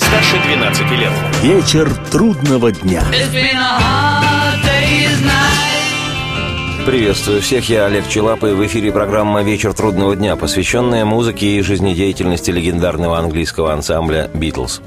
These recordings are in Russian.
Старше 12 лет. Вечер трудного дня. Приветствую всех, я Олег Челап, и в эфире программа «Вечер трудного дня», посвященная музыке и жизнедеятельности легендарного английского ансамбля «Битлз».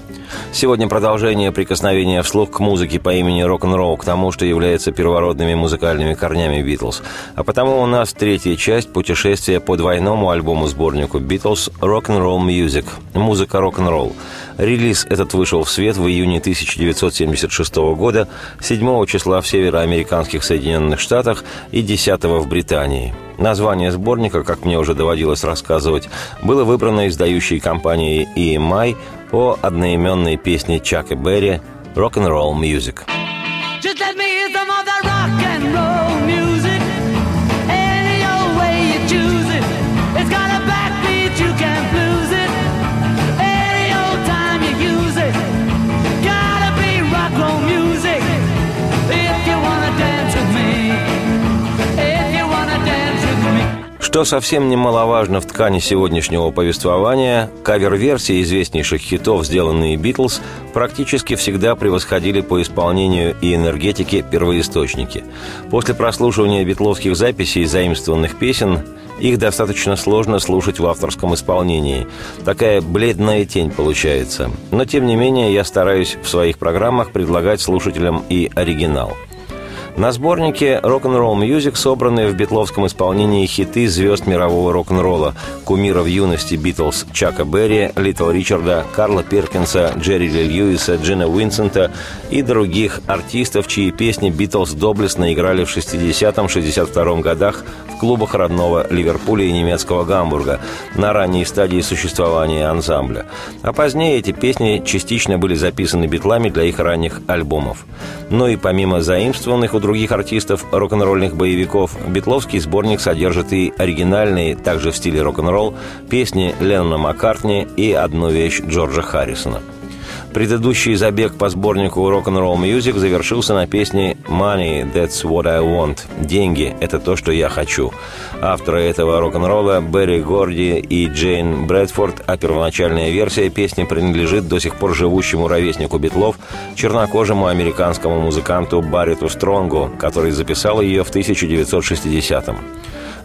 Сегодня продолжение прикосновения вслух к музыке по имени рок-н-ролл, к тому, что является первородными музыкальными корнями «Битлз». А потому у нас третья часть путешествия по двойному альбому-сборнику «Битлз» «Rock'n'Roll Music» – «Музыка рок-н-ролл». Релиз этот вышел в свет в июне 1976 года, 7 числа в североамериканских Соединенных Штатах и 10 в Британии. Название сборника, как мне уже доводилось рассказывать, было выбрано издающей компанией EMI по одноименной песне Чака Берри «Rock'n'Roll Music». Just let Что совсем немаловажно в ткани сегодняшнего повествования, кавер-версии известнейших хитов, сделанные «Битлз», практически всегда превосходили по исполнению и энергетике первоисточники. После прослушивания битловских записей заимствованных песен их достаточно сложно слушать в авторском исполнении. Такая бледная тень получается. Но, тем не менее, я стараюсь в своих программах предлагать слушателям и оригинал – на сборнике «Rock 'n' Roll Music собраны в битловском исполнении хиты звезд мирового рок-н-ролла, кумиров юности Битлз Чака Берри, Литл Ричарда, Карла Перкинса, Джерри Ли Льюиса, Джина Уинсента и других артистов, чьи песни Битлз доблестно играли в 60-62 годах в клубах родного Ливерпуля и немецкого Гамбурга на ранней стадии существования ансамбля. А позднее эти песни частично были записаны битлами для их ранних альбомов. Но и помимо заимствованных других артистов рок-н-ролльных боевиков, битловский сборник содержит и оригинальные, также в стиле рок-н-ролл, песни Леннона Маккартни и одну вещь Джорджа Харрисона – Предыдущий забег по сборнику Rock'n'Roll Music завершился на песне «Money, that's what I want» – «Деньги – это то, что я хочу». Авторы этого рок-н-ролла Берри Горди и Джейн Брэдфорд, а первоначальная версия песни принадлежит до сих пор живущему ровеснику Битлов, чернокожему американскому музыканту Барриту Стронгу, который записал ее в 1960-м.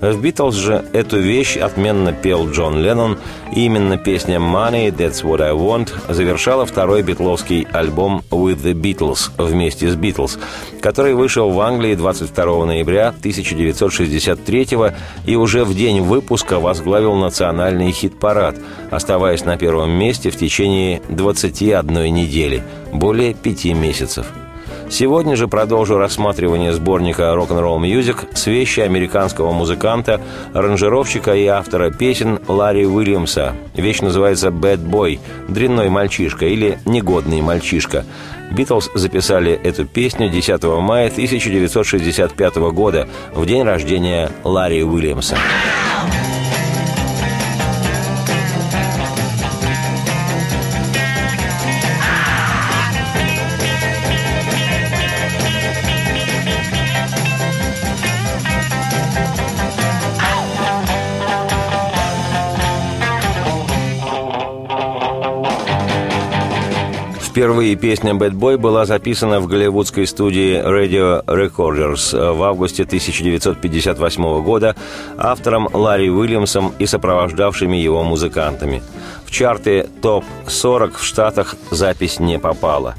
В «Битлз» же эту вещь отменно пел Джон Леннон, и именно песня «Money, That's What I Want» завершала второй битловский альбом «With the Beatles» вместе с «Битлз», который вышел в Англии 22 ноября 1963 и уже в день выпуска возглавил национальный хит-парад, оставаясь на первом месте в течение 21 недели, более пяти месяцев – Сегодня же продолжу рассматривание сборника «Рок-н-ролл Music с вещи американского музыканта, аранжировщика и автора песен Ларри Уильямса. Вещь называется «Bad Boy» – «Дрянной мальчишка» или «Негодный мальчишка». Битлз записали эту песню 10 мая 1965 года, в день рождения Ларри Уильямса. Впервые песня «Bad Boy» была записана в голливудской студии Radio Recorders в августе 1958 года автором Ларри Уильямсом и сопровождавшими его музыкантами. В чарты ТОП-40 в Штатах запись не попала.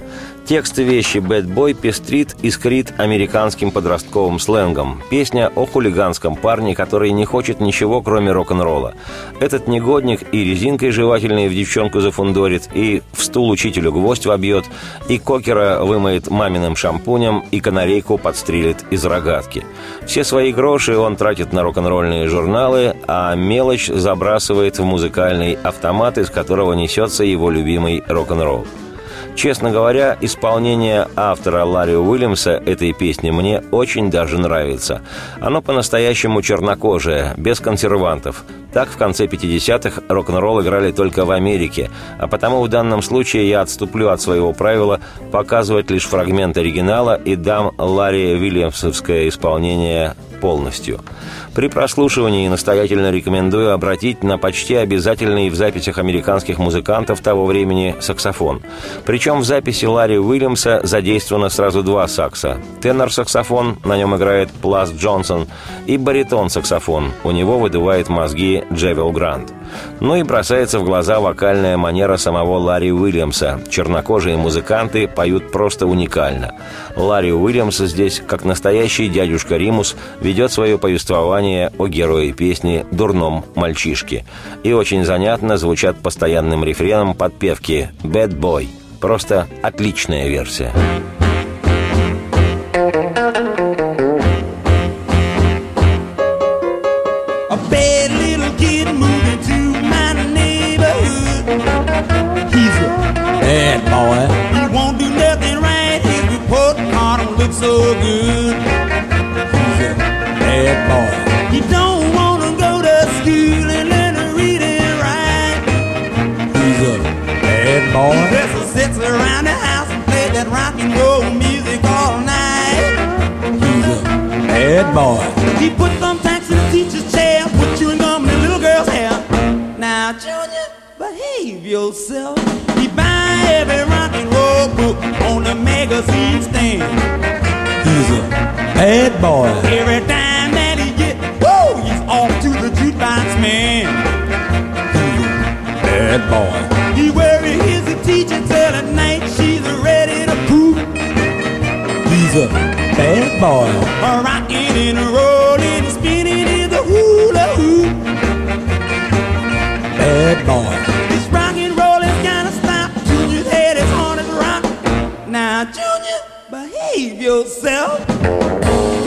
Текст вещи «Bad Boy» пестрит и скрит американским подростковым сленгом. Песня о хулиганском парне, который не хочет ничего, кроме рок-н-ролла. Этот негодник и резинкой жевательной в девчонку зафундорит, и в стул учителю гвоздь вобьет, и кокера вымоет маминым шампунем, и канарейку подстрелит из рогатки. Все свои гроши он тратит на рок-н-ролльные журналы, а мелочь забрасывает в музыкальный автомат, из которого несется его любимый рок-н-ролл. Честно говоря, исполнение автора Ларри Уильямса этой песни мне очень даже нравится. Оно по-настоящему чернокожее, без консервантов. Так в конце 50-х рок-н-ролл играли только в Америке, а потому в данном случае я отступлю от своего правила показывать лишь фрагмент оригинала и дам Ларри Уильямсовское исполнение полностью. При прослушивании настоятельно рекомендую обратить на почти обязательный в записях американских музыкантов того времени саксофон. Причем в записи Ларри Уильямса задействовано сразу два сакса. Тенор-саксофон, на нем играет Плас Джонсон, и баритон-саксофон, у него выдувает мозги Джевил Грант. Ну и бросается в глаза вокальная манера самого Ларри Уильямса. Чернокожие музыканты поют просто уникально. Ларри Уильямс здесь, как настоящий дядюшка Римус, ведет свое повествование о герое песни «Дурном мальчишке». И очень занятно звучат постоянным рефреном подпевки «Bad Boy». Просто отличная версия. boy. He put thumbtacks in the house and plays that rock and roll music all night. He's a bad boy. He puts some tax in teacher's chair, put you in gum in the little girl's hair. Now, Junior, behave yourself. He buy every rock and roll book on the magazine stand. He's a bad boy. Every time that he get, woo, he's off to the jukebox man. He's a bad boy. A bad boy. Rocking and rolling, spinning in the hula hoop. Bad boy. This rock and roll is gonna stop. Junior's head is on his rock. Now, Junior, behave yourself.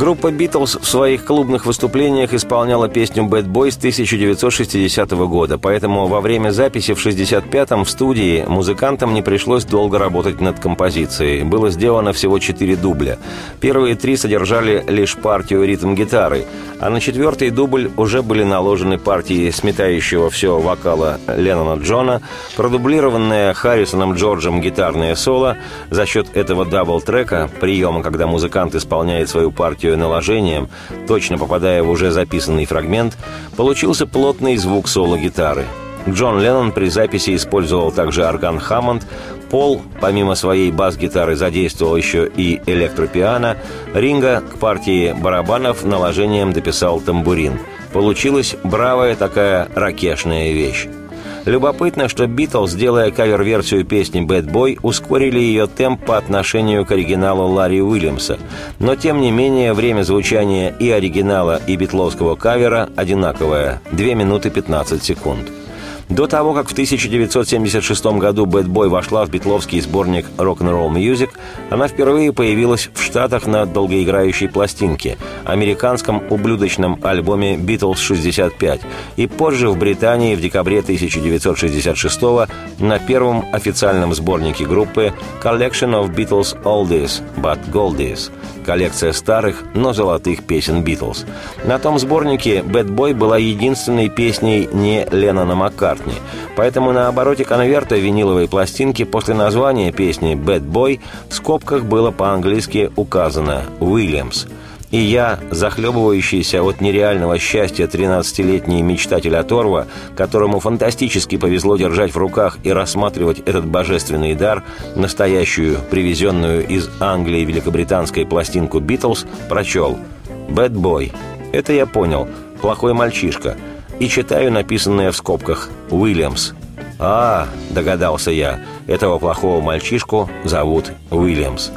Группа «Битлз» в своих клубных выступлениях исполняла песню «Bad Boy» с 1960 года, поэтому во время записи в 65-м в студии музыкантам не пришлось долго работать над композицией. Было сделано всего четыре дубля. Первые три содержали лишь партию ритм-гитары, а на четвертый дубль уже были наложены партии сметающего все вокала Леннона Джона, продублированная Харрисоном Джорджем гитарное соло. За счет этого дабл-трека, приема, когда музыкант исполняет свою партию наложением, точно попадая в уже записанный фрагмент, получился плотный звук соло-гитары. Джон Леннон при записи использовал также орган Хаммонд, Пол, помимо своей бас-гитары, задействовал еще и электропиано, Ринго к партии барабанов наложением дописал тамбурин. Получилась бравая такая рокешная вещь. Любопытно, что Битлз, делая кавер-версию песни «Bad Boy», ускорили ее темп по отношению к оригиналу Ларри Уильямса. Но, тем не менее, время звучания и оригинала, и битловского кавера одинаковое – 2 минуты 15 секунд. До того, как в 1976 году «Bad Boy» вошла в битловский сборник «Rock'n'Roll Music», она впервые появилась в Штатах на долгоиграющей пластинке, американском ублюдочном альбоме «Beatles 65» и позже в Британии в декабре 1966 на первом официальном сборнике группы «Collection of Beatles Oldies, but Goldies» коллекция старых, но золотых песен «Битлз». На том сборнике «Bad Boy» была единственной песней не Леннона Маккартни, поэтому на обороте конверта виниловой пластинки после названия песни «Bad Boy» в скобках было по-английски указано «Уильямс». И я, захлебывающийся от нереального счастья 13-летний мечтатель оторва, которому фантастически повезло держать в руках и рассматривать этот божественный дар, настоящую, привезенную из Англии великобританской пластинку «Битлз», прочел «Бэд Бой». Это я понял. Плохой мальчишка. И читаю написанное в скобках «Уильямс». «А, — догадался я, — этого плохого мальчишку зовут Уильямс».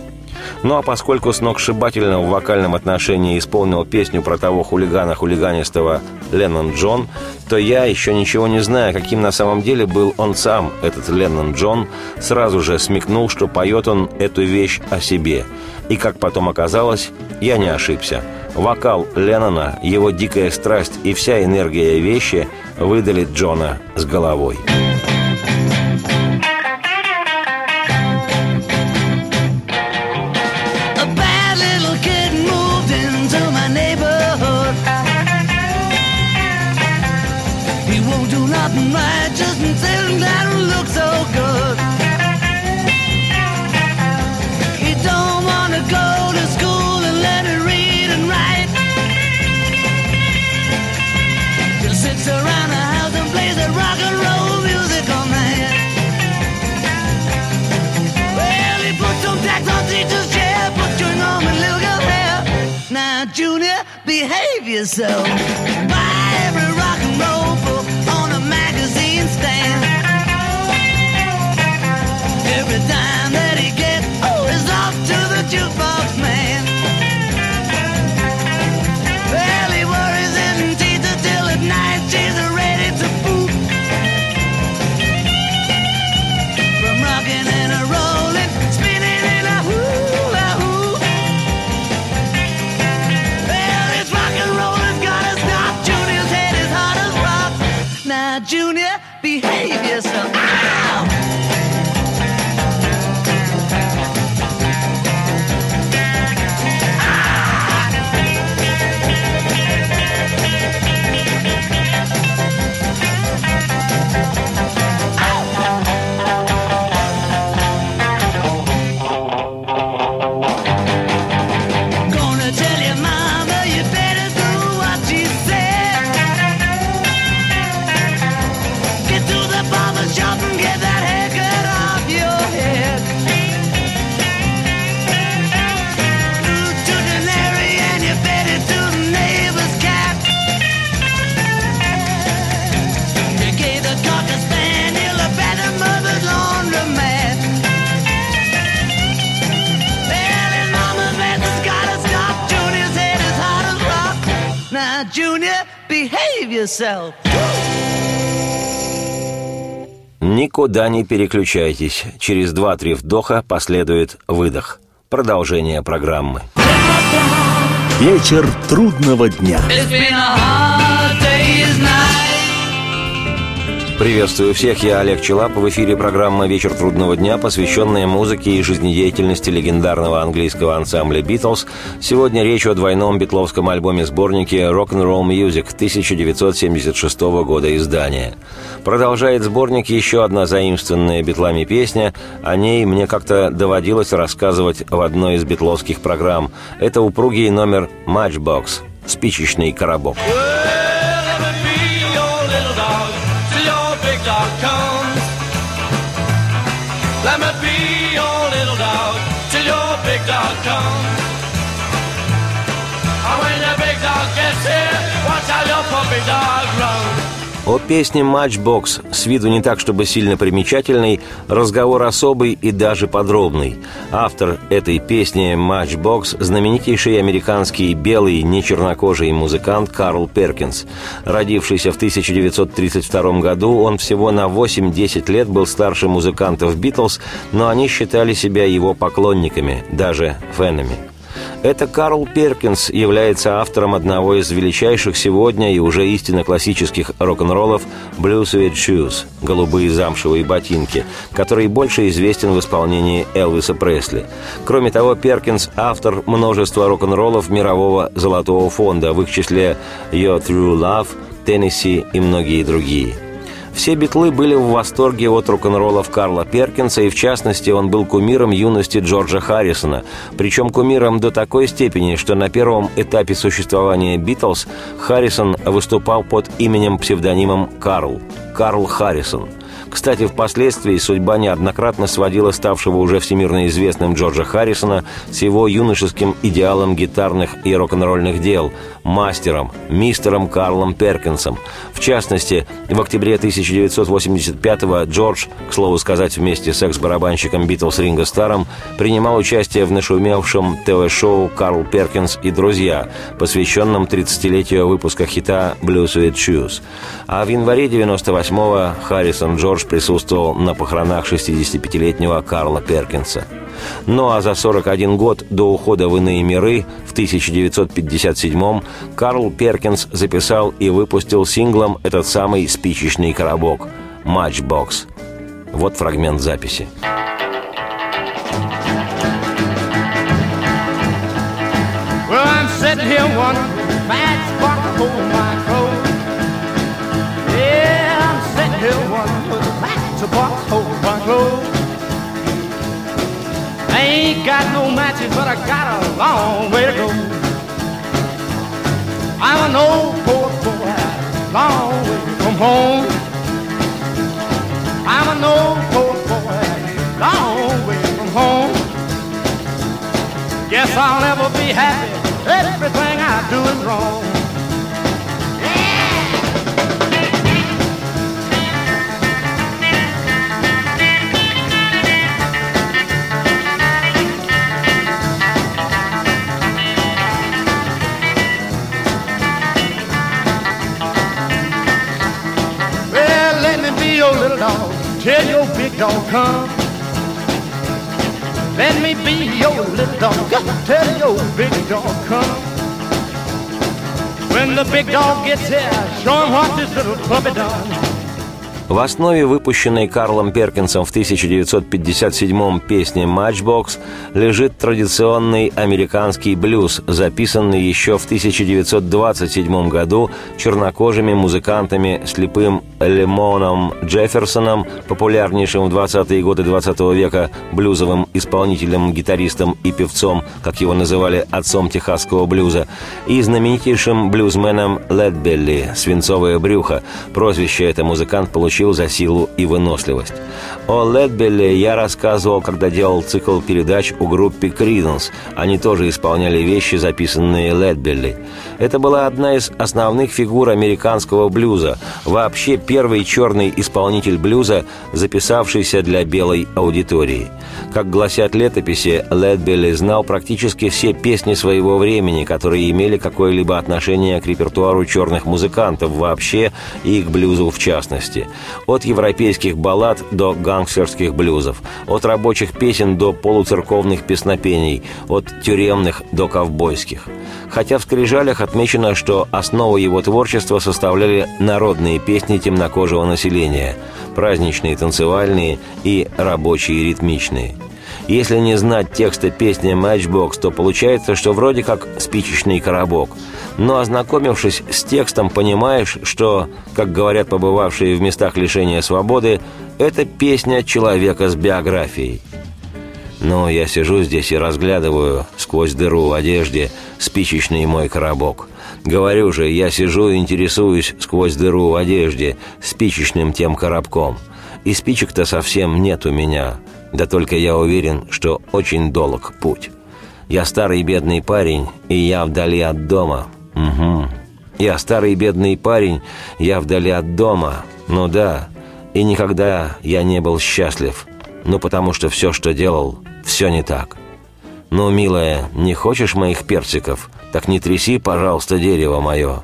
Ну а поскольку сногсшибательно в вокальном отношении исполнил песню про того хулигана хулиганистого Леннон Джон, то я, еще ничего не зная, каким на самом деле был он сам, этот Леннон Джон, сразу же смекнул, что поет он эту вещь о себе. И, как потом оказалось, я не ошибся. Вокал Леннона, его дикая страсть и вся энергия вещи выдали Джона с головой. yourself. Bye. Никуда не переключайтесь. Через два-три вдоха последует выдох. Продолжение программы. Вечер трудного дня. It's been a hard day's night. Приветствую всех, я Олег Челап. В эфире программа «Вечер трудного дня», посвященная музыке и жизнедеятельности легендарного английского ансамбля «Битлз». Сегодня речь о двойном битловском альбоме-сборнике «Rock'n'Roll Music» 1976 года издания. Продолжает сборник еще одна заимствованная битлами песня. О ней мне как-то доводилось рассказывать в одной из битловских программ. Это упругий номер «Matchbox» – «Спичечный коробок». Well, О песне «Матчбокс» с виду не так, чтобы сильно примечательный, разговор особый и даже подробный. Автор этой песни «Матчбокс» – знаменитейший американский белый, не чернокожий музыкант Карл Перкинс. Родившийся в 1932 году, он всего на 8-10 лет был старше музыкантов «Битлз», но они считали себя его поклонниками, даже фенами. Это Карл Перкинс является автором одного из величайших сегодня и уже истинно классических рок-н-роллов «Blue Suede Shoes» – «Голубые замшевые ботинки», который больше известен в исполнении Элвиса Пресли. Кроме того, Перкинс – автор множества рок-н-роллов мирового золотого фонда, в их числе «Your True Love», «Tennessee» и многие другие – все битлы были в восторге от рок-н-роллов Карла Перкинса, и в частности он был кумиром юности Джорджа Харрисона. Причем кумиром до такой степени, что на первом этапе существования Битлз Харрисон выступал под именем-псевдонимом Карл. Карл Харрисон. Кстати, впоследствии судьба неоднократно сводила ставшего уже всемирно известным Джорджа Харрисона с его юношеским идеалом гитарных и рок-н-ролльных дел – мастером, мистером Карлом Перкинсом. В частности, в октябре 1985-го Джордж, к слову сказать, вместе с экс-барабанщиком Битлз Ринго Старом, принимал участие в нашумевшем ТВ-шоу «Карл Перкинс и друзья», посвященном 30-летию выпуска хита «Blues with Shoes». А в январе 98-го Харрисон Джордж присутствовал на похоронах 65-летнего Карла Перкинса. Ну а за 41 год до ухода в иные миры в 1957-м Карл Перкинс записал и выпустил синглом этот самый спичечный коробок «Матчбокс». Вот фрагмент записи. Well, I'm matchbox got no matches, but I got a long way to go. I'm an old poor boy, long way from home. I'm an old poor boy, long way from home. Guess I'll never be happy. Everything I do is wrong. Dog. Tell your big dog come. Let me be your little dog. Tell your big dog come. When the big dog gets here, show him what this little puppy done. В основе выпущенной Карлом Перкинсом в 1957-м песни «Матчбокс» лежит традиционный американский блюз, записанный еще в 1927 году чернокожими музыкантами слепым Лемоном Джефферсоном, популярнейшим в 20-е годы 20 века блюзовым исполнителем, гитаристом и певцом, как его называли отцом техасского блюза, и знаменитейшим блюзменом Ледбелли «Свинцовое брюхо». Прозвище это музыкант получил за силу и выносливость. О Ледбелле я рассказывал, когда делал цикл передач у группе Криденс. Они тоже исполняли вещи, записанные Ледбелли. Это была одна из основных фигур американского блюза. Вообще первый черный исполнитель блюза, записавшийся для белой аудитории. Как гласят летописи, Ледбелли знал практически все песни своего времени, которые имели какое-либо отношение к репертуару черных музыкантов вообще и к блюзу в частности. От европейских баллад до гангстерских блюзов, от рабочих песен до полуцерковных песнопений, от тюремных до ковбойских. Хотя в скрижалях отмечено, что основу его творчества составляли народные песни темнокожего населения, праздничные танцевальные и рабочие ритмичные. Если не знать текста песни «Матчбокс», то получается, что вроде как спичечный коробок. Но ознакомившись с текстом, понимаешь, что, как говорят побывавшие в местах лишения свободы, это песня человека с биографией. Но я сижу здесь и разглядываю сквозь дыру в одежде спичечный мой коробок. Говорю же, я сижу и интересуюсь сквозь дыру в одежде спичечным тем коробком. И спичек-то совсем нет у меня. Да только я уверен, что очень долг путь. Я старый бедный парень, и я вдали от дома. Угу. Я старый бедный парень, я вдали от дома. Ну да, и никогда я не был счастлив. Ну потому что все, что делал, все не так. Ну, милая, не хочешь моих персиков? Так не тряси, пожалуйста, дерево мое.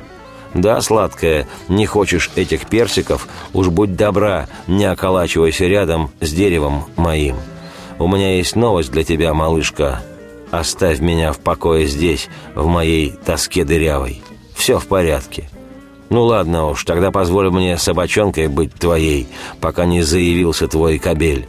Да, сладкая, не хочешь этих персиков, уж будь добра, не околачивайся рядом с деревом моим. У меня есть новость для тебя, малышка. Оставь меня в покое здесь, в моей тоске дырявой. Все в порядке. Ну ладно уж, тогда позволь мне собачонкой быть твоей, пока не заявился твой кобель.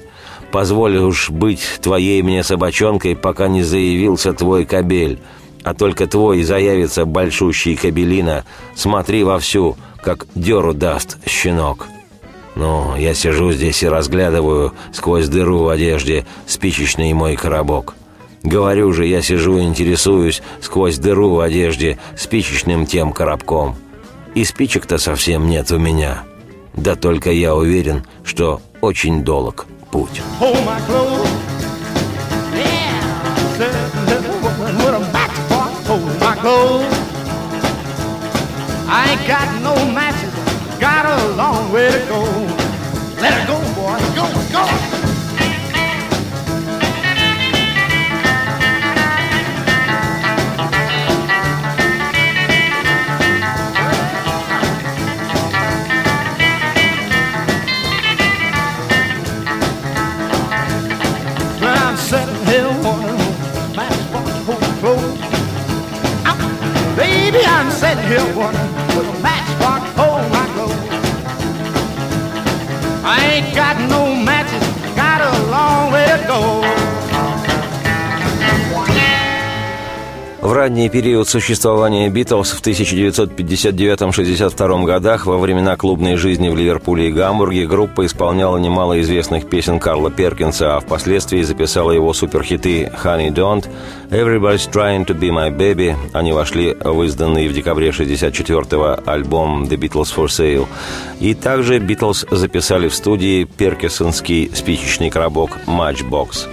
Позволь уж быть твоей мне собачонкой, пока не заявился твой кобель. А только твой заявится большущий кабелина, смотри вовсю, как деру даст щенок. Ну, я сижу здесь и разглядываю сквозь дыру в одежде спичечный мой коробок. Говорю же, я сижу и интересуюсь сквозь дыру в одежде спичечным тем коробком. И спичек-то совсем нет у меня. Да только я уверен, что очень долг Pocho. Hold my clothes. Yeah. A my clothes. I ain't got no matches. Got a long way to go. Sitting here with a matchbox hold my clothes. I ain't got no matches, got a long way to go. В ранний период существования «Битлз» в 1959-62 годах, во времена клубной жизни в Ливерпуле и Гамбурге, группа исполняла немало известных песен Карла Перкинса, а впоследствии записала его суперхиты «Honey Don't», «Everybody's Trying to Be My Baby». Они вошли в изданный в декабре 64-го альбом «The Beatles for Sale». И также «Битлз» записали в студии перкинсонский спичечный коробок «Matchbox».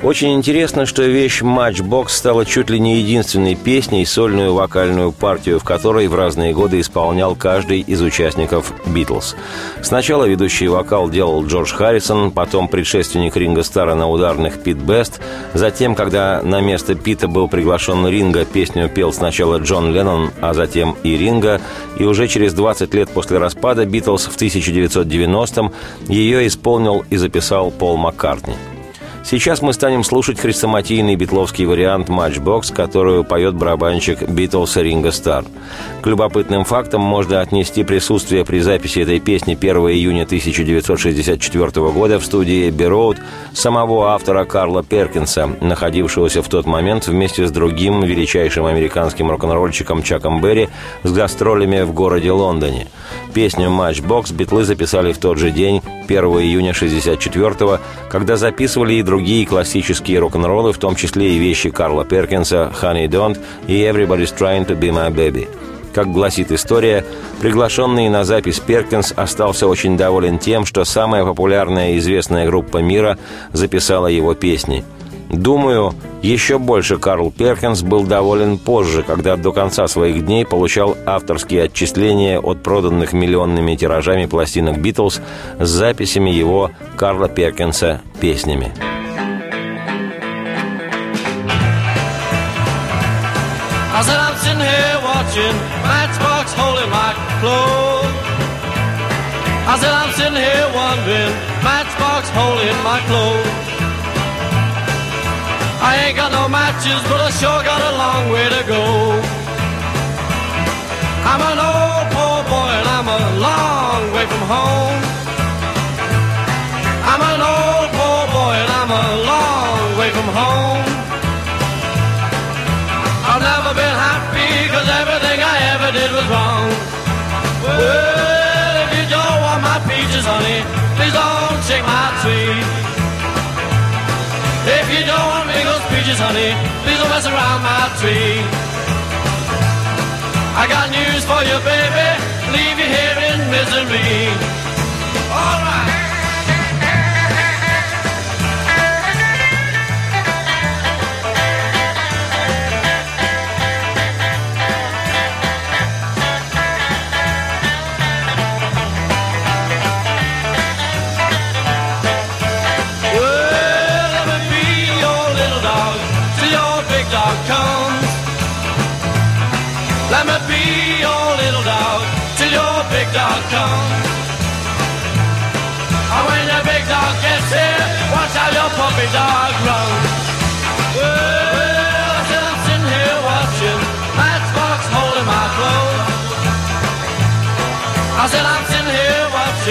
Очень интересно, что вещь «Матчбокс» стала чуть ли не единственной песней, сольную вокальную партию, в которой в разные годы исполнял каждый из участников «Битлз». Сначала ведущий вокал делал Джордж Харрисон, потом предшественник Ринга Стара на ударных Пит Бест. Затем, когда на место Пита был приглашен Ринга, песню пел сначала Джон Леннон, а затем и Ринга. И уже через 20 лет после распада «Битлз» в 1990-м ее исполнил и записал Пол Маккартни. Сейчас мы станем слушать хрестоматийный битловский вариант «Матчбокс», которую поет барабанщик «Битлз» Ринго Стар. К любопытным фактам можно отнести присутствие при записи этой песни 1 июня 1964 года в студии «Эбби Роуд» самого автора Карла Перкинса, находившегося в тот момент вместе с другим величайшим американским рок-н-ролльщиком Чаком Берри с гастролями в городе Лондоне. Песню «Матчбокс» битлы записали в тот же день, 1 июня 1964 когда записывали и другие классические рок-н-роллы, в том числе и вещи Карла Перкинса «Honey Don't» и «Everybody's Trying to Be My Baby». Как гласит история, приглашенный на запись Перкинс остался очень доволен тем, что самая популярная и известная группа мира записала его песни – Думаю, еще больше Карл Перкинс был доволен позже, когда до конца своих дней получал авторские отчисления от проданных миллионными тиражами пластинок «Битлз» с записями его, Карла Перкинса, песнями. I said I'm sitting here watching Matchbox holding my clothes. I said I'm sitting here wondering Matchbox holding my clothes. I ain't got no matches, but I sure got a long way to go. I'm an old poor boy and I'm a long way from home. I'm an old poor boy and I'm a long way from home. I've never been happy cause everything I ever did was wrong. Well, if you don't want my peaches, honey, please don't shake my tree. If you don't want me honey, please don't mess around my tree. I got news for you, baby, leave you here in misery. All right.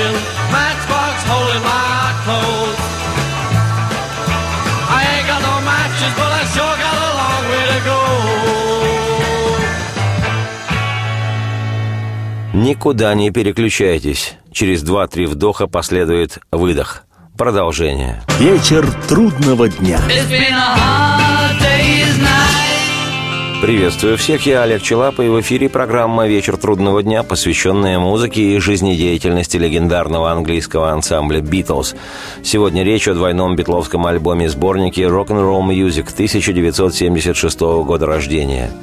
Watching Matchbox holding my clothes. I ain't got no matches, but I sure got a long way to go. Никуда не переключайтесь. Через два-три вдоха последует выдох. Продолжение. Вечер трудного дня. It's been a hard. Приветствую всех, я Олег Челап, и в эфире программа «Вечер трудного дня», посвященная музыке и жизнедеятельности легендарного английского ансамбля «Битлз». Сегодня речь о двойном битловском альбоме-сборнике «Rock'n'Roll Music» 1976 года рождения –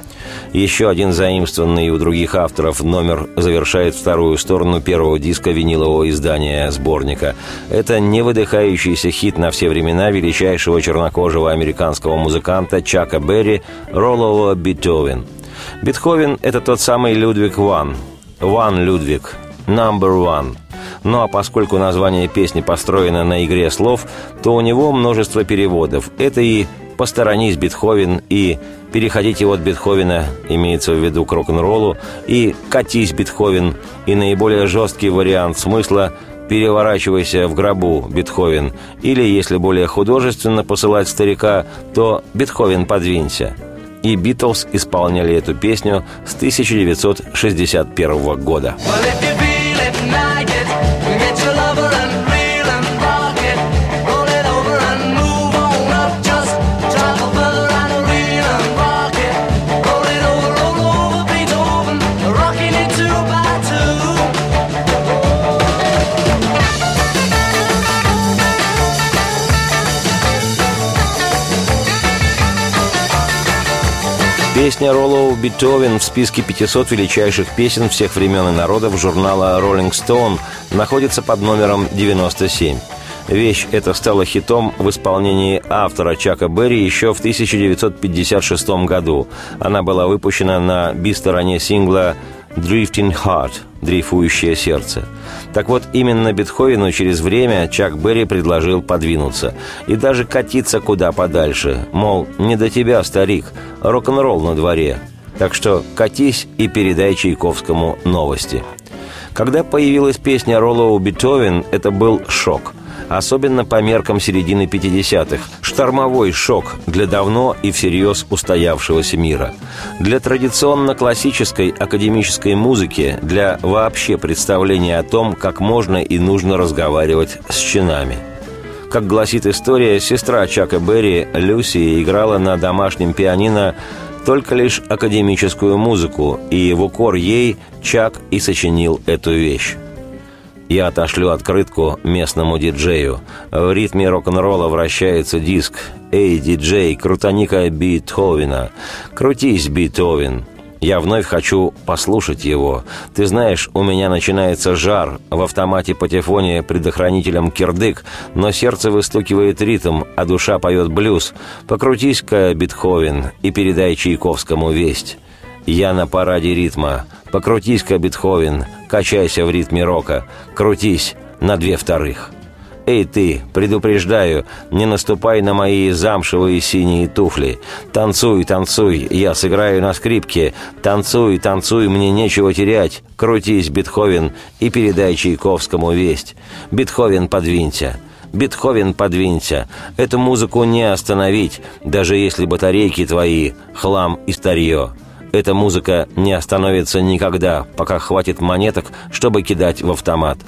еще один заимствованный у других авторов номер завершает вторую сторону первого диска винилового издания сборника. Это невыдыхающийся хит на все времена величайшего чернокожего американского музыканта Чака Берри «Роллова Бетховен». Бетховен – это тот самый Людвиг Ван. Ван Людвиг. Number One. Ну а поскольку название песни построено на игре слов, то у него множество переводов. Это и «Посторонись, Бетховен» и «Переходите от Бетховена», имеется в виду к рок-н-роллу, и «Катись, Бетховен», и наиболее жесткий вариант смысла «Переворачивайся в гробу, Бетховен», или, если более художественно посылать старика, то «Бетховен, подвинься». И «Битлз» исполняли эту песню с 1961 года. Песня Роллоу Бетховен в списке 500 величайших песен всех времен и народов журнала Rolling Stone находится под номером 97. Вещь эта стала хитом в исполнении автора Чака Берри еще в 1956 году. Она была выпущена на би-стороне сингла «Drifting Heart» – «Дрейфующее сердце». Так вот, именно Бетховену через время Чак Берри предложил подвинуться и даже катиться куда подальше. Мол, не до тебя, старик, рок-н-ролл на дворе. Так что катись и передай Чайковскому новости. Когда появилась песня Роллоу Бетховен, это был шок – особенно по меркам середины 50-х. Штормовой шок для давно и всерьез устоявшегося мира. Для традиционно классической академической музыки, для вообще представления о том, как можно и нужно разговаривать с чинами. Как гласит история, сестра Чака Берри, Люси, играла на домашнем пианино только лишь академическую музыку, и в укор ей Чак и сочинил эту вещь. Я отошлю открытку местному диджею. В ритме рок-н-ролла вращается диск. «Эй, диджей, крутаника Бетховена! Крутись, Бетховен!» Я вновь хочу послушать его. Ты знаешь, у меня начинается жар. В автомате патефоне предохранителем кирдык, но сердце выстукивает ритм, а душа поет блюз. Покрутись-ка, Бетховен, и передай Чайковскому весть. Я на параде ритма. Покрутись-ка, Бетховен, качайся в ритме рока. Крутись на две вторых. «Эй ты, предупреждаю, не наступай на мои замшевые синие туфли. Танцуй, танцуй, я сыграю на скрипке. Танцуй, танцуй, мне нечего терять. Крутись, Бетховен, и передай Чайковскому весть. Бетховен, подвинься». Бетховен, подвинься. Эту музыку не остановить, даже если батарейки твои — хлам и старье. Эта музыка не остановится никогда, пока хватит монеток, чтобы кидать в автомат.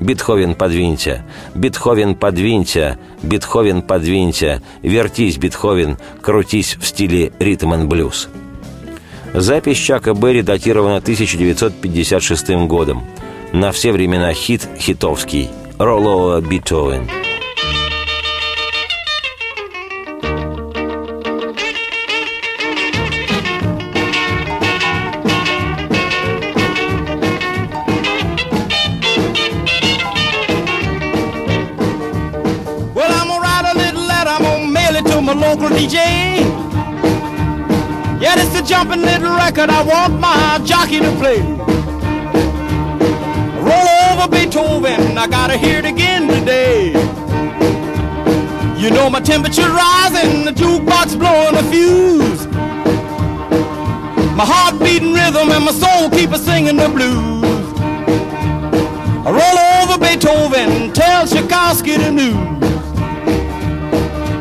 Бетховен, подвинься. Бетховен, подвинься. Бетховен, подвинься. Вертись, Бетховен, крутись в стиле ритм and блюз. Запись Чака Берри датирована 1956 годом. На все времена хит хитовский. Роллоа Бетховен. Yeah, it's a jumping little record I want my jockey to play. Roll over Beethoven, I gotta hear it again today. You know my temperature rising, the jukebox blowing a fuse. My heart beating rhythm and my soul keep a singing the blues. I roll over Beethoven, tell Tchaikovsky the news.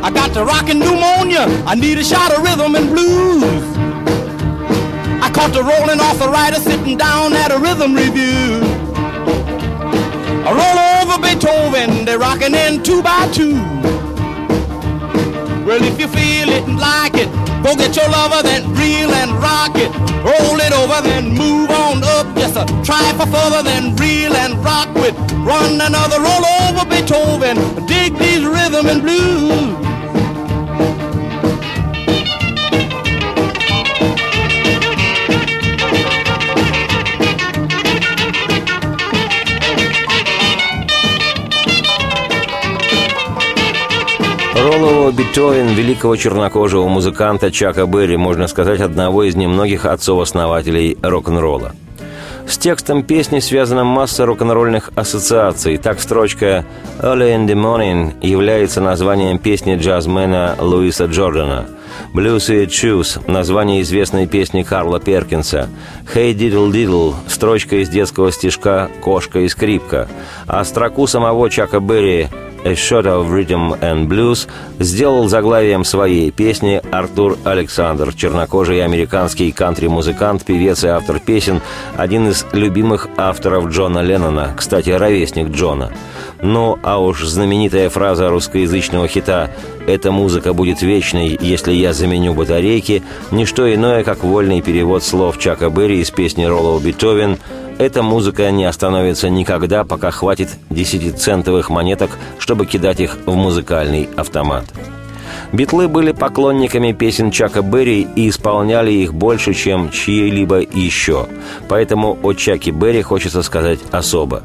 I got the rockin' pneumonia. I need a shot of rhythm and blues. I caught the rolling arthritis sitting down at a rhythm review. I roll over Beethoven, they're rockin' in two by two. Well, if you feel it and like it, Go get your lover, then reel and rock it. Roll it over, then move on up. Just a try for further, then reel and rock with. Run another roll over Beethoven. Dig these rhythm and blues. Роллоу Бетовен, великого чернокожего музыканта Чака Берри, можно сказать, одного из немногих отцов-основателей рок-н-ролла. С текстом песни связана масса рок-н-ролльных ассоциаций. Так строчка «Early in the Morning» является названием песни джазмена Луиса Джордана. «Blues Sweet Shoes» — название известной песни Карла Перкинса. «Hey Diddle Diddle» — строчка из детского стишка «Кошка и скрипка». А строку самого Чака Берри «A Shot of Rhythm and Blues» сделал заглавием своей песни Артур Александр, чернокожий американский кантри-музыкант, певец и автор песен, один из любимых авторов Джона Леннона, кстати, ровесник Джона. Ну, а уж знаменитая фраза русскоязычного хита «Эта музыка будет вечной, если я заменю батарейки» – не что иное, как вольный перевод слов Чака Берри из песни Роллоу Бетовен эта музыка не остановится никогда, пока хватит десятицентовых монеток, чтобы кидать их в музыкальный автомат. Битлы были поклонниками песен Чака Берри и исполняли их больше, чем чьи-либо еще. Поэтому о Чаке Берри хочется сказать особо.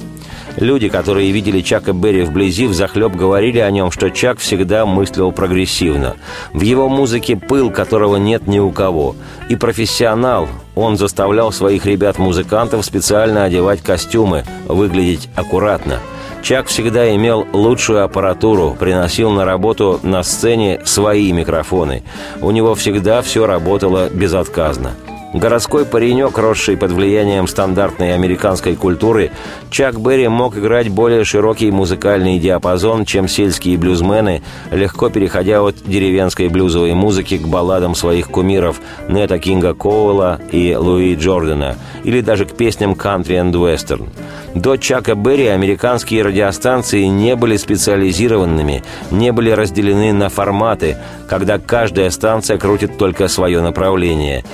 Люди, которые видели Чака Берри вблизи, взахлеб говорили о нем, что Чак всегда мыслил прогрессивно. В его музыке пыл, которого нет ни у кого. И профессионал, он заставлял своих ребят-музыкантов специально одевать костюмы, выглядеть аккуратно. Чак всегда имел лучшую аппаратуру, приносил на работу на сцене свои микрофоны. У него всегда все работало безотказно – Городской паренек, росший под влиянием стандартной американской культуры, Чак Берри мог играть более широкий музыкальный диапазон, чем сельские блюзмены, легко переходя от деревенской блюзовой музыки к балладам своих кумиров Нета Кинга Коуэлла и Луи Джордана, или даже к песням кантри энд вестерн. До Чака Берри американские радиостанции не были специализированными, не были разделены на форматы, когда каждая станция крутит только свое направление.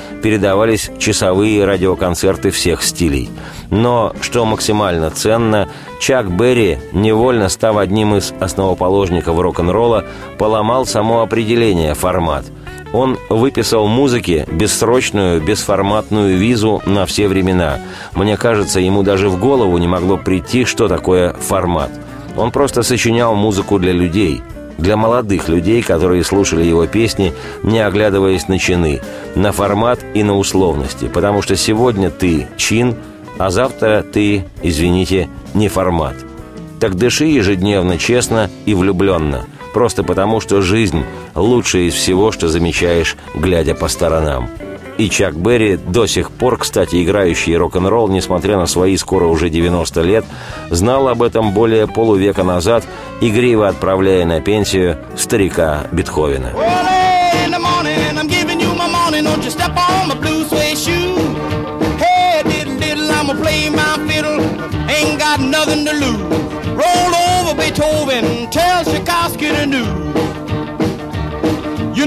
Передавались часовые радиоконцерты всех стилей. Но, что максимально ценно, Чак Берри, невольно став одним из основоположников рок-н-ролла, поломал само определение «формат». Он выписал музыке бессрочную, бесформатную визу на все времена. Мне кажется, ему даже в голову не могло прийти, что такое формат. Он просто сочинял музыку для людей, для молодых людей, которые слушали его песни, не оглядываясь на чины, на формат и на условности, потому что сегодня ты чин, а завтра ты, извините, не формат. Так дыши ежедневно, честно и влюбленно – просто потому, что жизнь – лучшее из всего, что замечаешь, глядя по сторонам. И Чак Берри, до сих пор, кстати, играющий рок-н-ролл, несмотря на свои скоро уже 90 лет, знал об этом более полувека назад, игриво отправляя на пенсию старика Бетховена. Roll over Beethoven, tell Tchaikovsky to do.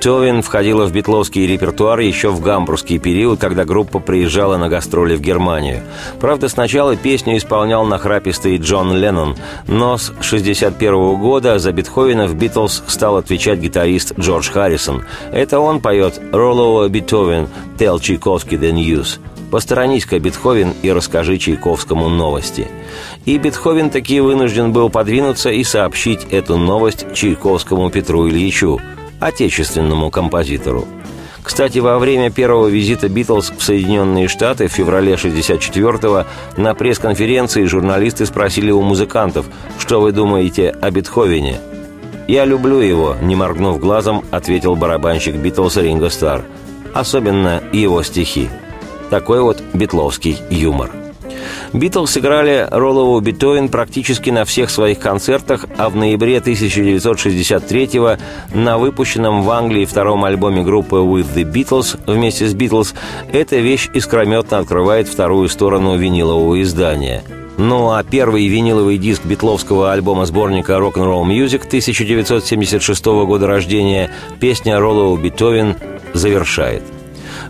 Бетовен входила в битловский репертуар еще в гамбургский период, когда группа приезжала на гастроли в Германию. Правда, сначала песню исполнял нахрапистый Джон Леннон, но с 1961 года за Бетховена в «Битлз» стал отвечать гитарист Джордж Харрисон. Это он поет «Роллоу Бетовен, tell Чайковский the news». Посторонись-ка, Бетховен, и расскажи Чайковскому новости. И Бетховен таки вынужден был подвинуться и сообщить эту новость Чайковскому Петру Ильичу – отечественному композитору. Кстати, во время первого визита «Битлз» в Соединенные Штаты в феврале 64-го на пресс-конференции журналисты спросили у музыкантов, что вы думаете о Бетховене. «Я люблю его», — не моргнув глазом, ответил барабанщик Битлз Ринго Стар. Особенно его стихи. Такой вот битловский юмор. Битлз сыграли Роллову Бетовен практически на всех своих концертах, а в ноябре 1963-го на выпущенном в Англии втором альбоме группы With the Beatles вместе с Битлз эта вещь искрометно открывает вторую сторону винилового издания – ну а первый виниловый диск битловского альбома-сборника Rock'n'Roll Music 1976 года рождения песня Роллоу Бетовен завершает –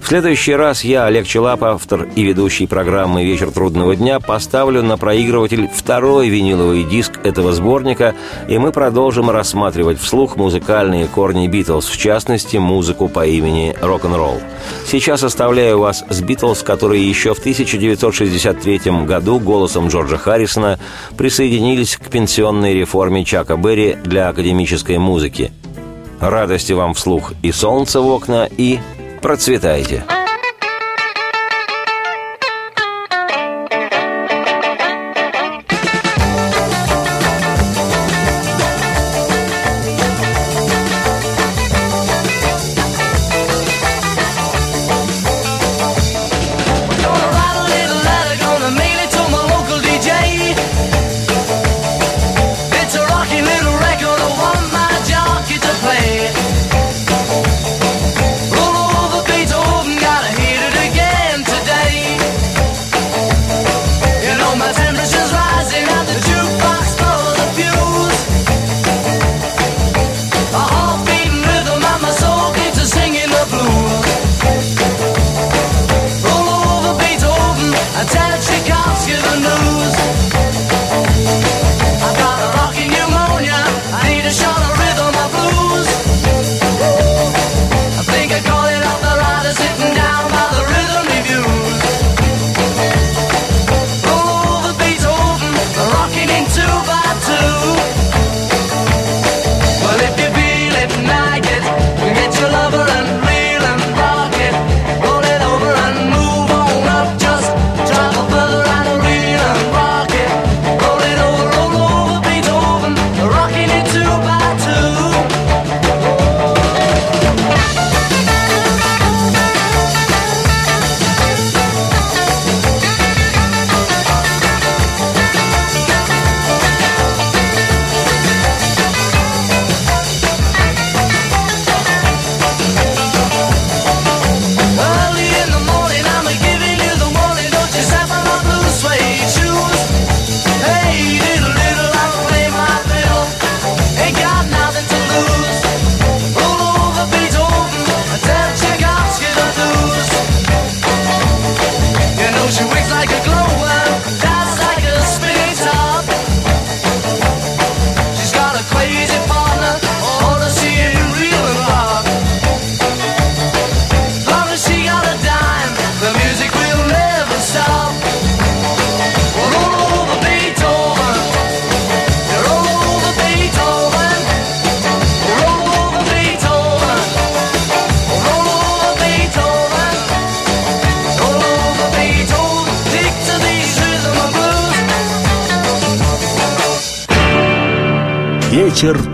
в следующий раз я, Олег Челап, автор и ведущий программы «Вечер трудного дня», поставлю на проигрыватель второй виниловый диск этого сборника, и мы продолжим рассматривать вслух музыкальные корни «Битлз», в частности, музыку по имени «Рок-н-ролл». Сейчас оставляю вас с «Битлз», которые еще в 1963 году голосом Джорджа Харрисона присоединились к пенсионной реформе Чака Берри для академической музыки. Радости вам вслух и солнца в окна, и Процветайте!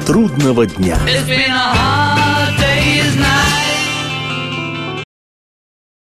Трудного дня.